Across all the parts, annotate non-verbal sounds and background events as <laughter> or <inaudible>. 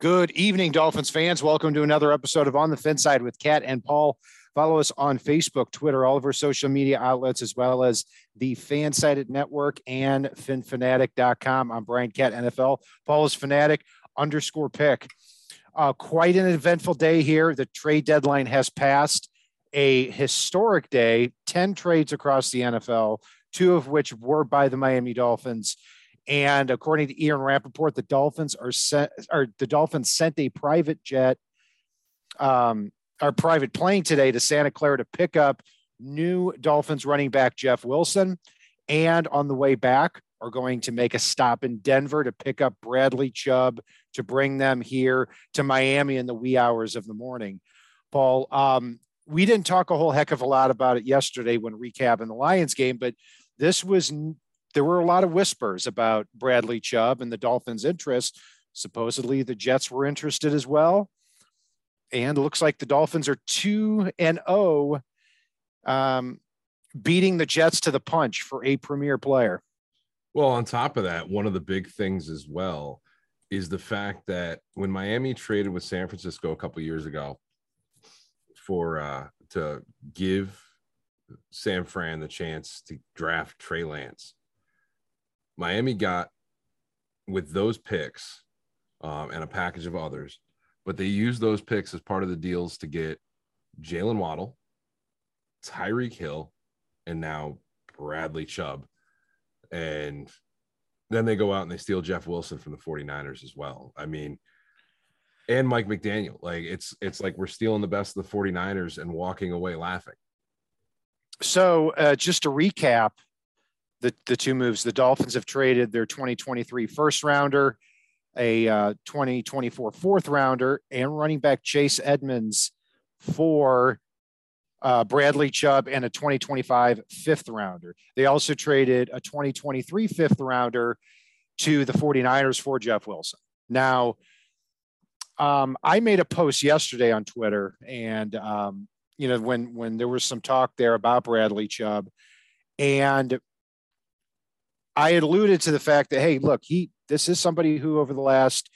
Good evening, Dolphins fans. Welcome to another episode of On the Fin Side with Kat and Paul. Follow us on Facebook, Twitter, all of our social media outlets, as well as the Fansided Network and FinFanatic.com. I'm Brian Cat NFL. Paul is Fanatic underscore pick. Uh, quite an eventful day here. The trade deadline has passed. A historic day, 10 trades across the NFL, two of which were by the Miami Dolphins. And according to Ian Rapoport, the Dolphins are sent, or the Dolphins sent a private jet, um, or private plane today to Santa Clara to pick up new Dolphins running back Jeff Wilson. And on the way back, are going to make a stop in Denver to pick up Bradley Chubb to bring them here to Miami in the wee hours of the morning. Paul, um, we didn't talk a whole heck of a lot about it yesterday when recapping the Lions game, but this was there were a lot of whispers about Bradley Chubb and the Dolphins' interest. Supposedly, the Jets were interested as well. And it looks like the Dolphins are 2 and 0, um, beating the Jets to the punch for a premier player. Well, on top of that, one of the big things as well is the fact that when Miami traded with San Francisco a couple years ago for uh, to give San Fran the chance to draft Trey Lance, Miami got with those picks um, and a package of others, but they used those picks as part of the deals to get Jaylen Waddle, Tyreek Hill, and now Bradley Chubb. And then they go out and they steal Jeff Wilson from the 49ers as well. I mean, and Mike McDaniel. Like it's it's like we're stealing the best of the 49ers and walking away laughing. So uh, just to recap, the, the two moves. The Dolphins have traded their 2023 first rounder, a uh, 2024 fourth rounder, and running back Chase Edmonds for uh, Bradley Chubb and a 2025 fifth rounder. They also traded a 2023 fifth rounder to the 49ers for Jeff Wilson. Now, um, I made a post yesterday on Twitter, and um, you know when when there was some talk there about Bradley Chubb, and I alluded to the fact that hey, look, he this is somebody who over the last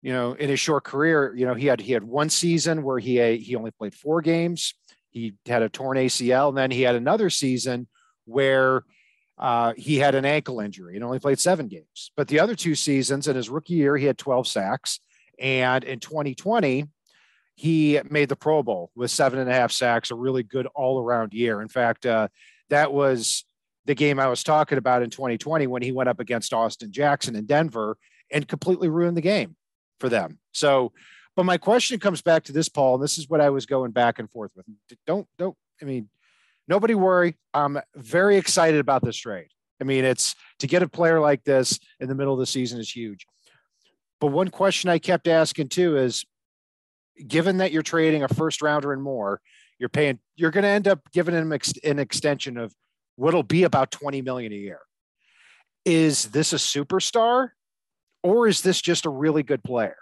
you know in his short career, you know he had he had one season where he he only played four games. He had a torn ACL, and then he had another season where uh, he had an ankle injury and only played seven games. But the other two seasons in his rookie year, he had 12 sacks. And in 2020, he made the Pro Bowl with seven and a half sacks, a really good all around year. In fact, uh, that was the game I was talking about in 2020 when he went up against Austin Jackson in Denver and completely ruined the game for them. So, but my question comes back to this, Paul, and this is what I was going back and forth with. Don't, don't, I mean, nobody worry. I'm very excited about this trade. I mean, it's to get a player like this in the middle of the season is huge. But one question I kept asking too is given that you're trading a first rounder and more, you're paying, you're going to end up giving him an extension of what'll be about 20 million a year. Is this a superstar or is this just a really good player?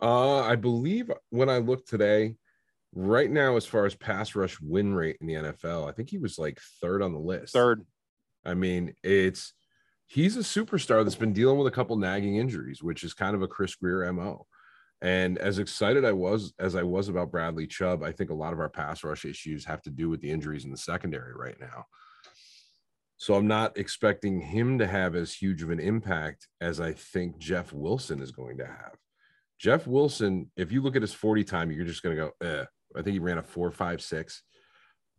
Uh, I believe when I looked today, right now, as far as pass rush win rate in the NFL, I think he was like third on the list. Third. I mean, it's he's a superstar that's been dealing with a couple nagging injuries, which is kind of a Chris Grier MO. And as excited I was as I was about Bradley Chubb, I think a lot of our pass rush issues have to do with the injuries in the secondary right now. So I'm not expecting him to have as huge of an impact as I think Jeff Wilson is going to have. Jeff Wilson, if you look at his 40 time, you're just going to go, eh. I think he ran a four, five, six,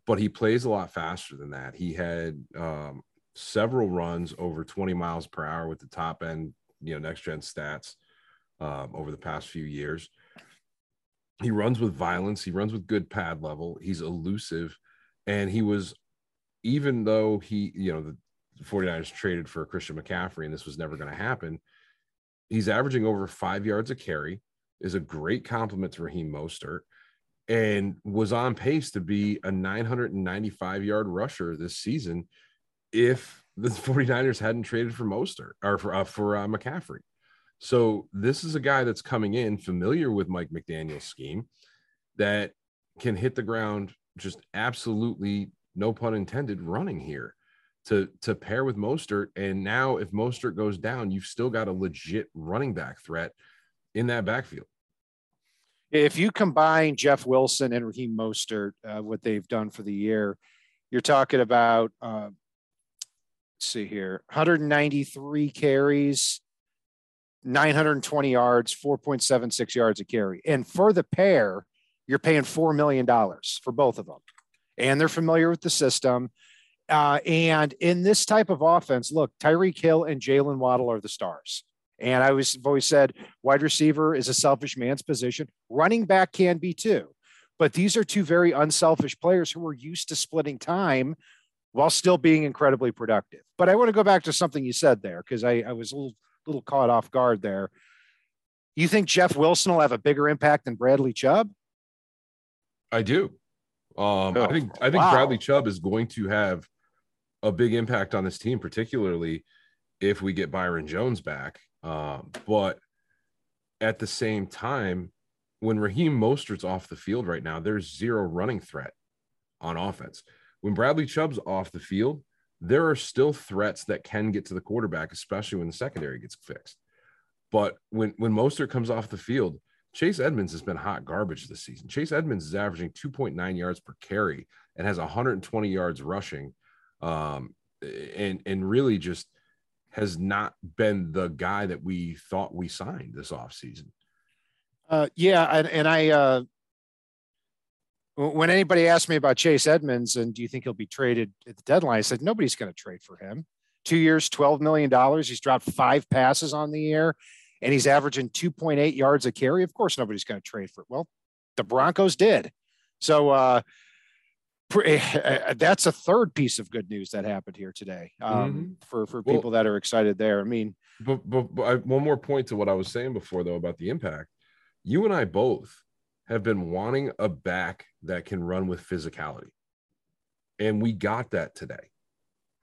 but he plays a lot faster than that. He had um, several runs over 20 miles per hour with the top end, you know, next gen stats um, over the past few years. He runs with violence. He runs with good pad level. He's elusive. And he was, even though he, you know, the 49ers traded for Christian McCaffrey and this was never going to happen, he's averaging over five yards a carry, is a great compliment to Raheem Mostert, and was on pace to be a 995 yard rusher this season if the <laughs> 49ers hadn't traded for Mostert or for, uh, for uh, McCaffrey. So this is a guy that's coming in familiar with Mike McDaniel's scheme that can hit the ground just absolutely no pun intended running here to to pair with Mostert. And now if Mostert goes down, you've still got a legit running back threat in that backfield. If you combine Jeff Wilson and Raheem Mostert, uh, what they've done for the year, you're talking about uh, see here 193 carries 920 yards 4.76 yards a carry. And for the pair you're paying $4 million for both of them. And they're familiar with the system. Uh, and in this type of offense look tyreek hill and Jaylen waddle are the stars. And i was, always said wide receiver is a selfish man's position. Running back can be too. But these are two very unselfish players who are used to splitting time while still being incredibly productive. But I want to go back to something you said there because I, I was a little, little caught off guard there. You think Jeff Wilson will have a bigger impact than Bradley Chubb? I do. Um, oh, I think I think wow. Bradley Chubb is going to have a big impact on this team, particularly if we get Byron Jones back. Um, but at the same time, when Raheem Mostert's off the field right now, there's zero running threat on offense when Bradley Chubb's off the field, there are still threats that can get to the quarterback, especially when the secondary gets fixed. But when when Mostert comes off the field, Chase Edmonds has been hot garbage this season. Chase Edmonds is averaging 2.9 yards per carry and has 120 yards rushing, um, and and really just has not been the guy that we thought we signed this offseason. Uh, yeah, and, and I uh, when anybody asked me about Chase Edmonds and do you think he'll be traded at the deadline, I said nobody's going to trade for him. Two years, twelve million dollars. He's dropped five passes on the year, and he's averaging two point eight yards a carry. Of course, nobody's going to trade for. It. Well, the Broncos did. So uh, that's a third piece of good news that happened here today um, mm-hmm. for for people well, that are excited there. I mean, but, but, but I, one more point to what I was saying before though about the impact. You and I both have been wanting a back that can run with physicality. And we got that today.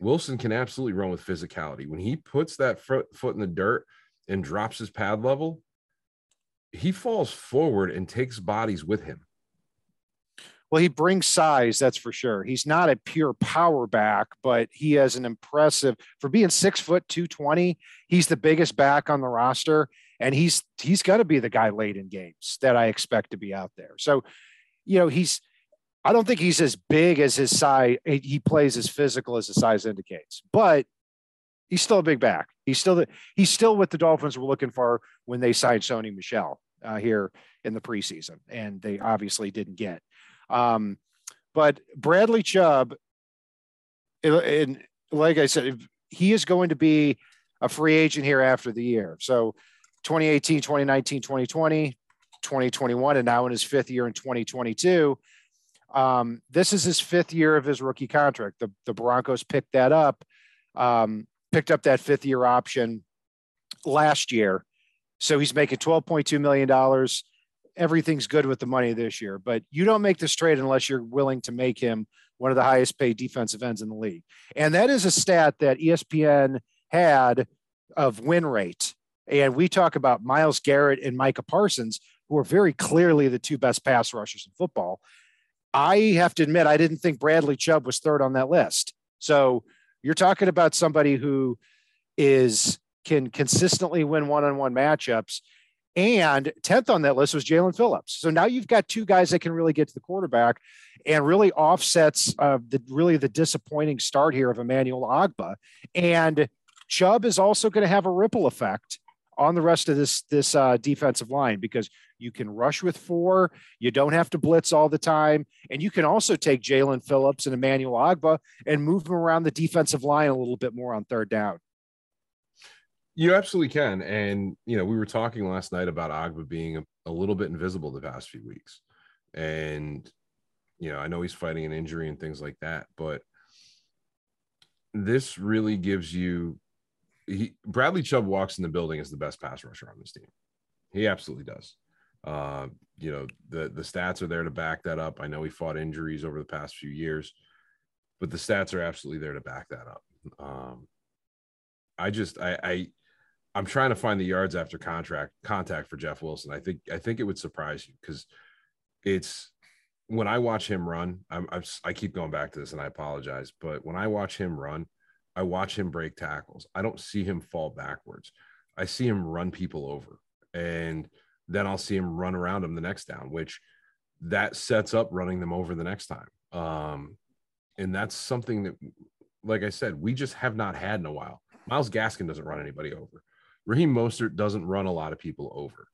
Wilson can absolutely run with physicality. When he puts that foot, in the dirt and drops his pad level, he falls forward and takes bodies with him. Well, he brings size, that's for sure. He's not a pure power back, but he has an impressive for being six foot two twenty. He's the biggest back on the roster, and he's he's got to be the guy late in games that I expect to be out there. So, you know, he's I don't think he's as big as his size. He plays as physical as his size indicates, but he's still a big back. He's still the, he's still what the Dolphins were looking for when they signed Sony Michel uh, here in the preseason, and they obviously didn't get. Um, but Bradley Chubb, and like I said, he is going to be a free agent here after the year. So 2018, 2019, 2020, 2021, and now in his fifth year in 2022. Um, this is his fifth year of his rookie contract. The, the Broncos picked that up, um, picked up that fifth year option last year. So he's making $12.2 million. Everything's good with the money this year, but you don't make this trade unless you're willing to make him one of the highest paid defensive ends in the league. And that is a stat that ESPN had of win rate and we talk about Myles Garrett and Micah Parsons, who are very clearly the two best pass rushers in football. I have to admit, I didn't think Bradley Chubb was third on that list. So you're talking about somebody who is can consistently win one-on-one matchups And 10th on that list was Jaelan Phillips. So now you've got two guys that can really get to the quarterback and really offsets uh, the really the disappointing start here of Emmanuel Ogbah. And Chubb is also going to have a ripple effect on the rest of this this uh, defensive line because you can rush with four, you don't have to blitz all the time, and you can also take Jaelan Phillips and Emmanuel Ogbah and move them around the defensive line a little bit more on third down. You absolutely can, and you know we were talking last night about Ogbah being a, a little bit invisible the past few weeks, and you know I know he's fighting an injury and things like that, but this really gives you he Bradley Chubb walks in the building as the best pass rusher on this team. He absolutely does. Uh, you know, the the stats are there to back that up. I know he fought injuries over the past few years, but the stats are absolutely there to back that up. Um, I just I, I I'm trying to find the yards after contract contact for Jeff Wilson. I think I think it would surprise you because it's when I watch him run. I'm, I'm I keep going back to this and I apologize, but when I watch him run, I watch him break tackles. I don't see him fall backwards. I see him run people over. And then I'll see him run around him the next down, which that sets up running them over the next time. Um, and that's something that, like I said, we just have not had in a while. Myles Gaskin doesn't run anybody over. Raheem Mostert doesn't run a lot of people over.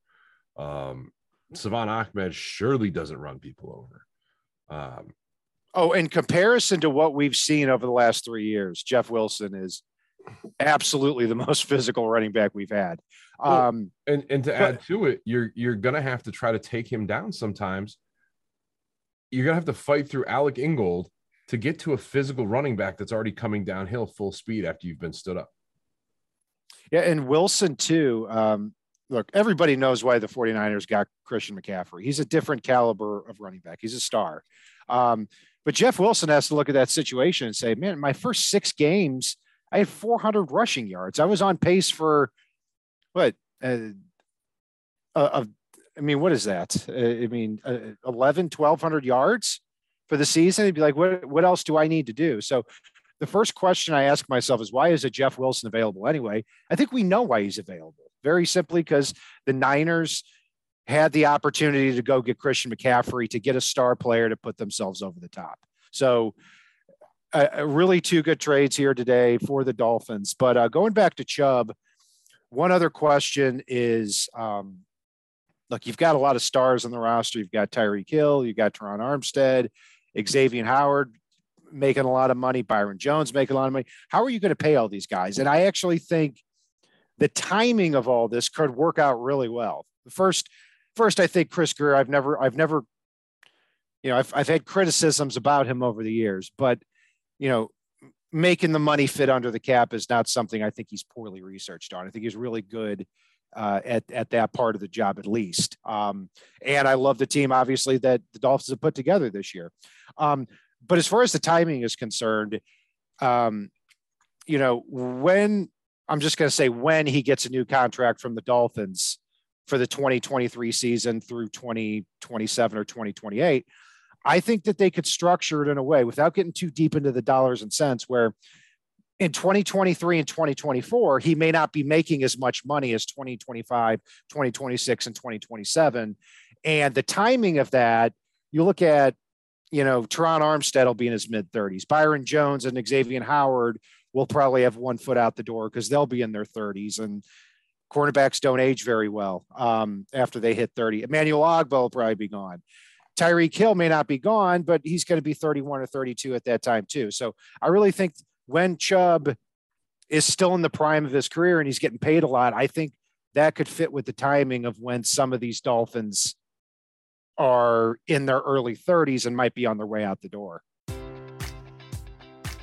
Um, Salvon Ahmed surely doesn't run people over. Um, Oh, in comparison to what we've seen over the last three years, Jeff Wilson is absolutely the <laughs> most physical running back we've had. Um, and and to but, add to it, you're you're gonna have to try to take him down sometimes. You're gonna have to fight through Alec Ingold to get to a physical running back that's already coming downhill full speed after you've been stood up. Yeah, and Wilson too. Um, look, everybody knows why the 49ers got Christian McCaffrey. He's a different caliber of running back. He's a star. Um, but Jeff Wilson has to look at that situation and say, man, my first six games, I had 400 rushing yards. I was on pace for what? Uh, uh, I mean, what is that? Uh, I mean, uh, 11, 1200 yards for the season. He'd be like, what, what else do I need to do? So the first question I ask myself is, why is a Jeff Wilson available anyway? I think we know why he's available. Very simply because the Niners had the opportunity to go get Christian McCaffrey to get a star player to put themselves over the top. So, uh, really, two good trades here today for the Dolphins. But uh, going back to Chubb, one other question is um, look, you've got a lot of stars on the roster. You've got Tyreek Hill, you've got Terron Armstead, Xavier Howard making a lot of money, Byron Jones making a lot of money. How are you going to pay all these guys? And I actually think the timing of all this could work out really well. The first first, I think Chris Grier, I've never, I've never, you know, I've, I've had criticisms about him over the years, but, you know, making the money fit under the cap is not something I think he's poorly researched on. I think he's really good uh, at, at that part of the job, at least. Um, and I love the team, obviously, that the Dolphins have put together this year. Um, but as far as the timing is concerned, um, you know, when I'm just going to say when he gets a new contract from the Dolphins, for the 2023 season through 2027 or 2028. I think that they could structure it in a way without getting too deep into the dollars and cents where in 2023 and 2024 he may not be making as much money as 2025 2026 and 2027 and the timing of that you look at you know Terron Armstead will be in his mid 30s Byron Jones and Xavier Howard will probably have one foot out the door because they'll be in their 30s and Cornerbacks don't age very well um, after they hit 30. Emmanuel Ogbah will probably be gone. Tyreek Hill may not be gone, but he's going to be 31 or 32 at that time too. So I really think when Chubb is still in the prime of his career and he's getting paid a lot, I think that could fit with the timing of when some of these Dolphins are in their early 30s and might be on their way out the door.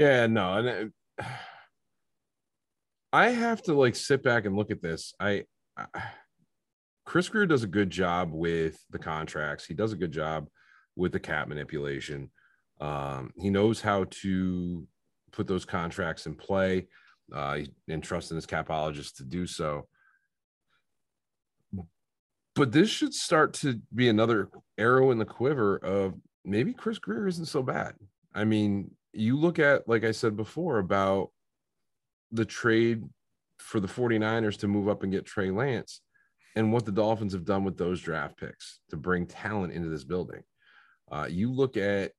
Yeah, no, and it, <sighs> I have to like sit back and look at this. I, I Chris Grier does a good job with the contracts. He does a good job with the cap manipulation. Um, he knows how to put those contracts in play uh, and trusting his capologist to do so. But this should start to be another arrow in the quiver of maybe Chris Grier isn't so bad. I mean, you look at, like I said before, about the trade for the 49ers to move up and get Trey Lance and what the Dolphins have done with those draft picks to bring talent into this building. Uh, you look at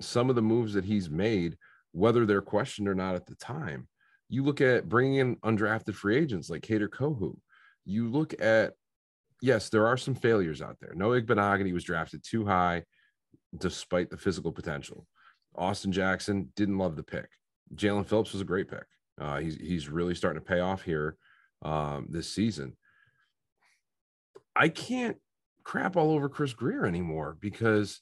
some of the moves that he's made, whether they're questioned or not at the time. You look at bringing in undrafted free agents like Kader Kohou. You look at, yes, there are some failures out there. Noah Igbinoghene was drafted too high despite the physical potential. Austin Jackson didn't love the pick. Jaelan Phillips was a great pick. Uh, he's he's really starting to pay off here um, this season. I can't crap all over Chris Grier anymore because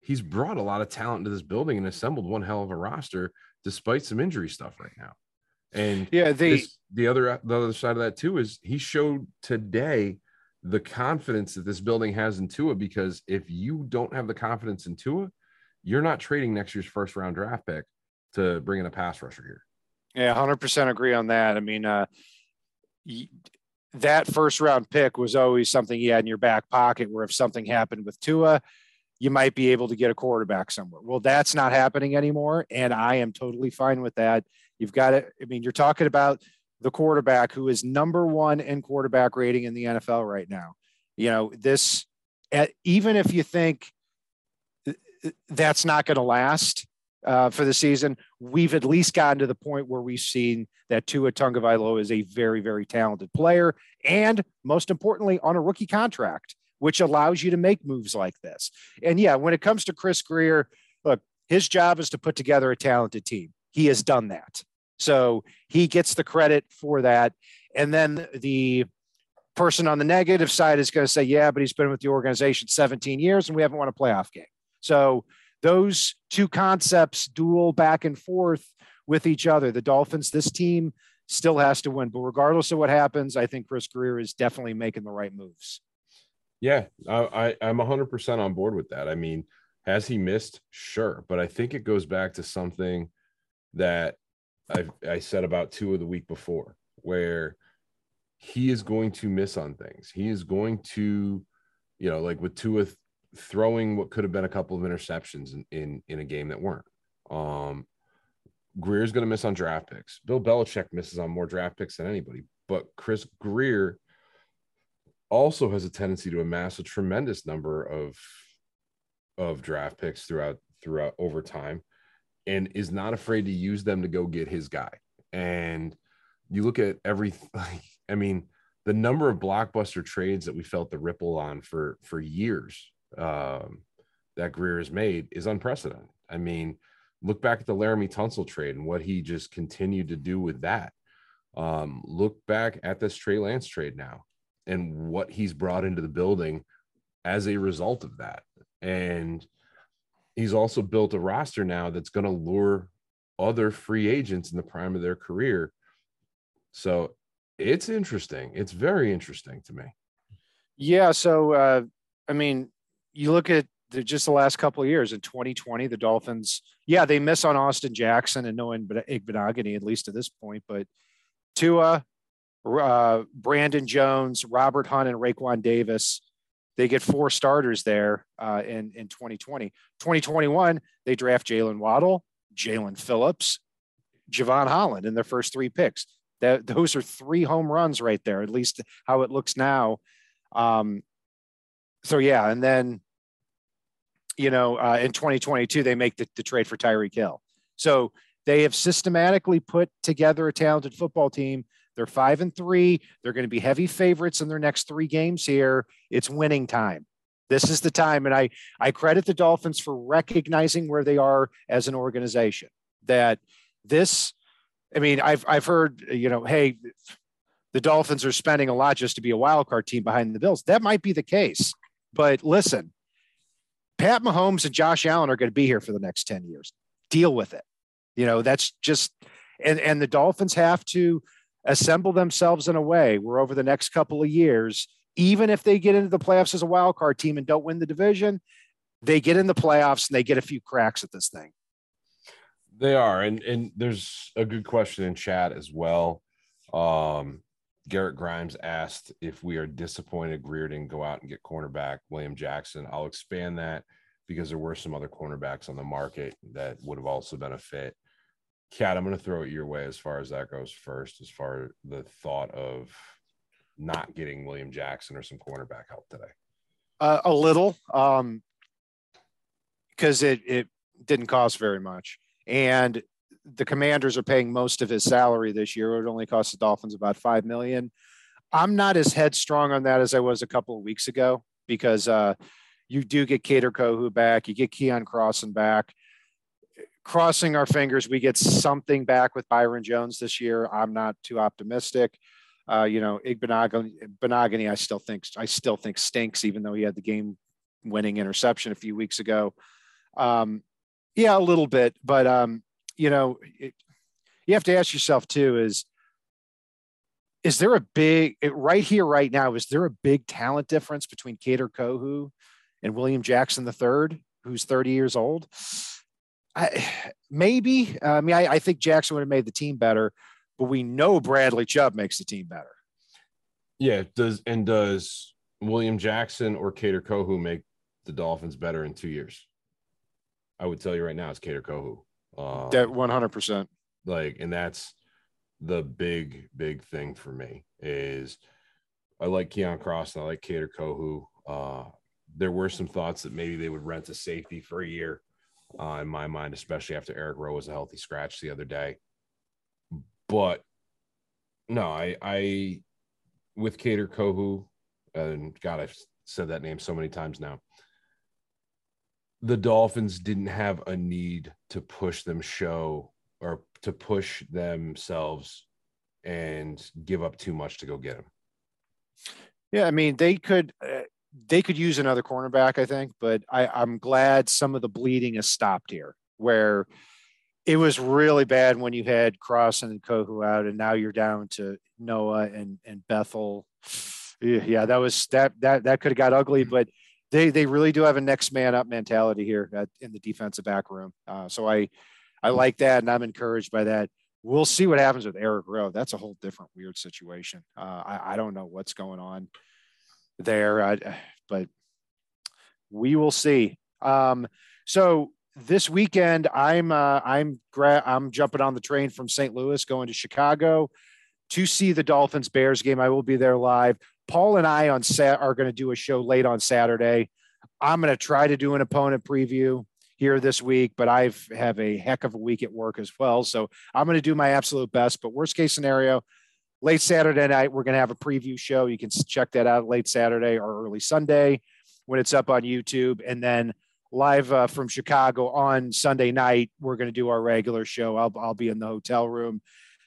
he's brought a lot of talent to this building and assembled one hell of a roster despite some injury stuff right now. And yeah, the this, the other the other side of that too is he showed today the confidence that this building has in Tua because if you don't have the confidence in Tua, you're not trading next year's first round draft pick to bring in a pass rusher here. Yeah, 100% agree on that. I mean, uh, that first round pick was always something you had in your back pocket where if something happened with Tua, you might be able to get a quarterback somewhere. Well, that's not happening anymore. And I am totally fine with that. You've got it. I mean, you're talking about the quarterback who is number one in quarterback rating in the NFL right now. You know, this, even if you think that's not going to last uh, for the season, we've at least gotten to the point where we've seen that Tua Tagovailoa is a very, very talented player, and most importantly, on a rookie contract, which allows you to make moves like this. And yeah, when it comes to Chris Grier, look, his job is to put together a talented team. He has done that, so he gets the credit for that. And then the person on the negative side is going to say, "Yeah, but he's been with the organization 17 years, and we haven't won a playoff game." So those two concepts duel back and forth with each other. The Dolphins, this team still has to win, but regardless of what happens, I think Chris Grier is definitely making the right moves. Yeah, I, I, am 100% on board with that. I mean, has he missed? Sure. But I think it goes back to something that i I said about two of the week before, where he is going to miss on things. He is going to, you know, like with Tua throwing what could have been a couple of interceptions in in, in a game that weren't. Um, Grier's going to miss on draft picks. Bill Belichick misses on more draft picks than anybody, but Chris Grier also has a tendency to amass a tremendous number of of draft picks throughout throughout over time and is not afraid to use them to go get his guy. And you look at everything <laughs> I mean the number of blockbuster trades that we felt the ripple on for for years um, that Grier has made is unprecedented. I mean, look back at the Laremy Tunsil trade and what he just continued to do with that. Um, look back at this Trey Lance trade now and what he's brought into the building as a result of that. And he's also built a roster now that's going to lure other free agents in the prime of their career. So it's interesting. It's very interesting to me. Yeah. So, uh, I mean, you look at the, just the last couple of years in 2020, the Dolphins, yeah, they miss on Austin Jackson and Noah Igbinoghene, at least to this point, but Tua, uh, Brandon Jones, Robert Hunt, and Raekwon Davis. They get four starters there uh, in, in 2020. 2021, they draft Jaylen Waddle, Jaelan Phillips, Jevon Holland in their first three picks. That, those are three home runs right there, at least how it looks now. Um, so, yeah. And then, you know, uh, in 2022, they make the, the trade for Tyreek Hill. So they have systematically put together a talented football team. They're five and three. They're going to be heavy favorites in their next three games here. It's winning time. This is the time. And I, I credit the Dolphins for recognizing where they are as an organization. That this, I mean, I've, I've heard, you know, hey, the Dolphins are spending a lot just to be a wild card team behind the Bills. That might be the case. But listen, Pat Mahomes and Josh Allen are going to be here for the next 10 years. Deal with it. You know, that's just and and the Dolphins have to assemble themselves in a way where over the next couple of years, even if they get into the playoffs as a wild card team and don't win the division, they get in the playoffs and they get a few cracks at this thing. They are, and and there's a good question in chat as well. Um, Garrett Grimes asked if we are disappointed Grier didn't go out and get cornerback William Jackson. I'll expand that because there were some other cornerbacks on the market that would have also been a fit. Kat, I'm going to throw it your way as far as that goes first, as far as the thought of not getting William Jackson or some cornerback help today. Uh, a little, um, because it it didn't cost very much, and the Commanders are paying most of his salary this year. It only cost the Dolphins about five million. I'm not as headstrong on that as I was a couple of weeks ago because uh, you do get Kader Kohou back, you get Keion Crossen back crossing our fingers we get something back with Byron Jones this year. I'm not too optimistic. Uh, you know, Igbinoghene, I still think I still think stinks, even though he had the game winning interception a few weeks ago. Um, yeah, a little bit, but um, you know, it, you have to ask yourself too: is is there a big right here, right now? Is there a big talent difference between Kader Kohou and William Jackson III, who's 30 years old? I, maybe. I mean, I, I think Jackson would have made the team better, but we know Bradley Chubb makes the team better. Yeah. Does and does William Jackson or Kader Kohou make the Dolphins better in two years? I would tell you right now, it's Kader Kohou. Um, that hundred percent. Like, and that's the big, big thing for me is I like Keion Crossen I like Kader Kohou. Uh, there were some thoughts that maybe they would rent a safety for a year uh, in my mind, especially after Eric Rowe was a healthy scratch the other day. But no, I, I with Kader Kohou, and God, I've said that name so many times now. The Dolphins didn't have a need to push them show or to push themselves and give up too much to go get him. Yeah, I mean, they could. Uh, they could use another cornerback, I think, but I, I'm glad some of the bleeding has stopped here, where it was really bad when you had Cross and Kohou out, and now you're down to Noah and and Bethel. Yeah, that was that that that could have got ugly, mm-hmm. but they they really do have a next man up mentality here at, in the defensive back room. Uh, so I I like that, and I'm encouraged by that. We'll see what happens with Eric Rowe. That's a whole different weird situation. Uh, I, I don't know what's going on there, uh, but we will see. Um, so this weekend, I'm uh, I'm gra- I'm jumping on the train from St. Louis, going to Chicago to see the Dolphins Bears game. I will be there live. Paul and I on set are going to do a show late on Saturday. I'm going to try to do an opponent preview here this week, but I've have a heck of a week at work as well. So I'm going to do my absolute best. But worst case scenario, late Saturday night, we're going to have a preview show. You can check that out late Saturday or early Sunday when it's up on YouTube. And then live uh, from Chicago on Sunday night, we're going to do our regular show. I'll, I'll be in the hotel room.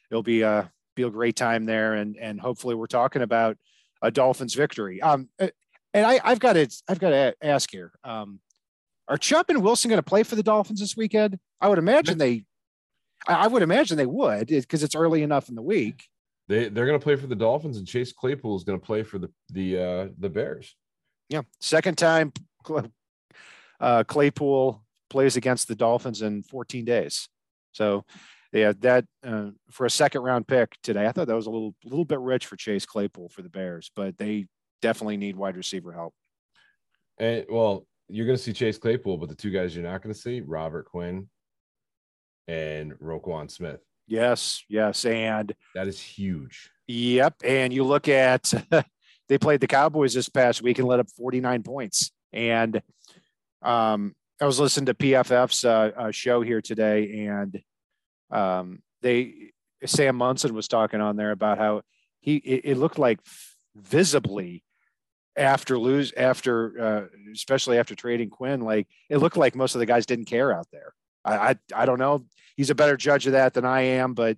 It'll be a, be a great time there. And, and hopefully we're talking about a Dolphins victory. Um, and I, I've got to, I've got to ask here, um, are Chubb and Wilson going to play for the Dolphins this weekend? I would imagine they, I would imagine they would because it's early enough in the week. They they're going to play for the Dolphins, and Chase Claypool is going to play for the the uh, the Bears. Yeah, second time uh, Claypool plays against the Dolphins in 14 days. So yeah, that uh, for a second round pick today, I thought that was a little little bit rich for Chase Claypool for the Bears, but they definitely need wide receiver help. And well, you're going to see Chase Claypool, but the two guys you're not going to see, Robert Quinn and Roquan Smith. Yes, yes, and that is huge. Yep, and you look at <laughs> they played the Cowboys this past week and let up 49 points, and um, I was listening to PFF's uh, uh, show here today, and um, they Sam Monson was talking on there about how he it, it looked like visibly after lose after uh, especially after trading Quinn, like it looked like most of the guys didn't care out there. I, I I, don't know. He's a better judge of that than I am, but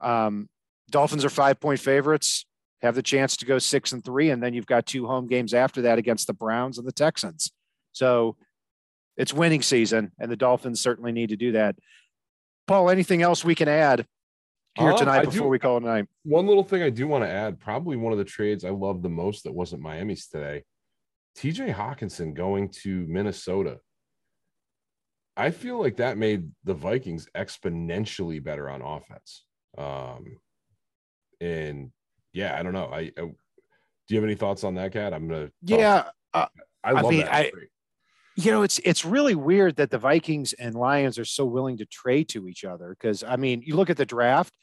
um, Dolphins are five point favorites, have the chance to go six and three, and then you've got two home games after that against the Browns and the Texans. So it's winning season, and the Dolphins certainly need to do that. Paul, anything else we can add here um, tonight before do, we call it night? One little thing I do want to add, probably one of the trades I love the most that wasn't Miami's today. TJ Hockenson going to Minnesota. I feel like that made the Vikings exponentially better on offense. Um, and yeah, I don't know. I, I do you have any thoughts on that, Cat? I'm gonna. Yeah, uh, I love I mean, that. I, you know, it's it's really weird that the Vikings and Lions are so willing to trade to each other. Because I mean, you look at the draft,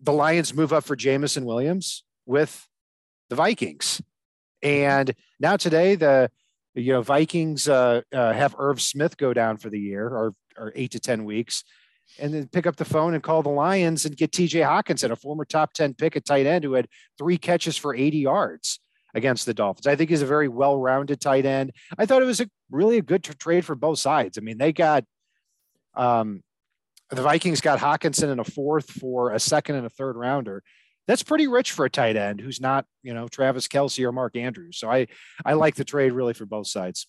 the Lions move up for Jameson Williams with the Vikings, and now today the you know Vikings uh, uh, have Irv Smith go down for the year or or eight to ten weeks, and then pick up the phone and call the Lions and get T.J. Hockenson, a former top ten pick at tight end who had three catches for eighty yards against the Dolphins. I think he's a very well-rounded tight end. I thought it was a really a good trade for both sides. I mean, they got um, the Vikings got Hockenson in a fourth for a second and a third rounder. That's pretty rich for a tight end who's not, you know, Travis Kelce or Mark Andrews. So I I like the trade really for both sides.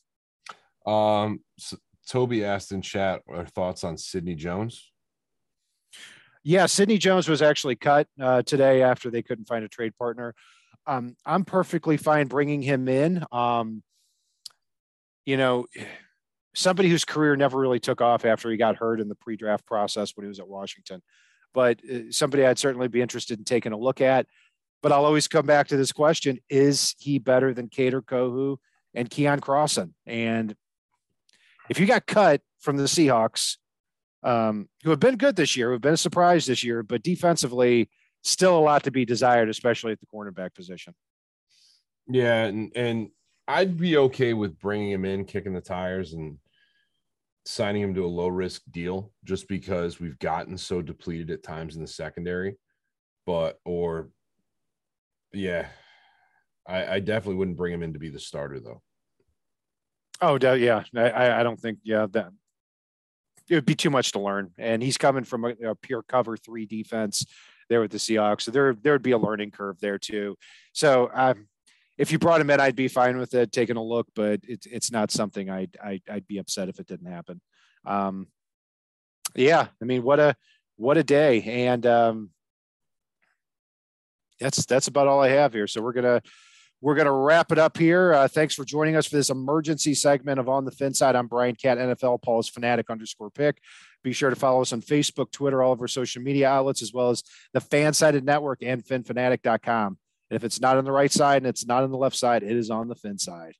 Um, so Toby asked in chat our thoughts on Sidney Jones. Yeah, Sidney Jones was actually cut uh, today after they couldn't find a trade partner um, I'm perfectly fine bringing him in. Um, you know, somebody whose career never really took off after he got hurt in the pre-draft process when he was at Washington, but uh, somebody I'd certainly be interested in taking a look at. But I'll always come back to this question: Is he better than Kader Kohou and Keion Crossen? And if you got cut from the Seahawks, um, who have been good this year, who have been a surprise this year, but defensively still a lot to be desired, especially at the cornerback position. Yeah, and and I'd be okay with bringing him in, kicking the tires, and signing him to a low risk deal, just because we've gotten so depleted at times in the secondary. But or, yeah, I, I definitely wouldn't bring him in to be the starter though. Oh, yeah, I I don't think yeah that it would be too much to learn, and he's coming from a, a pure cover three defense there with the Seahawks. So there there would be a learning curve there too. So um, if you brought him in, I'd be fine with it, taking a look, but it's it's not something I'd, I'd, I'd be upset if it didn't happen. Um, yeah, I mean, what a what a day, and um, that's that's about all I have here. So we're gonna we're gonna wrap it up here. Uh, thanks for joining us for this emergency segment of On the Fin Side. I'm Brian Cat, NFL Paul's Fanatic underscore pick. Be sure to follow us on Facebook, Twitter, all of our social media outlets, as well as the Fansided Network and FinFanatic.com. And if it's not on the right side and it's not on the left side, it is on the fin side.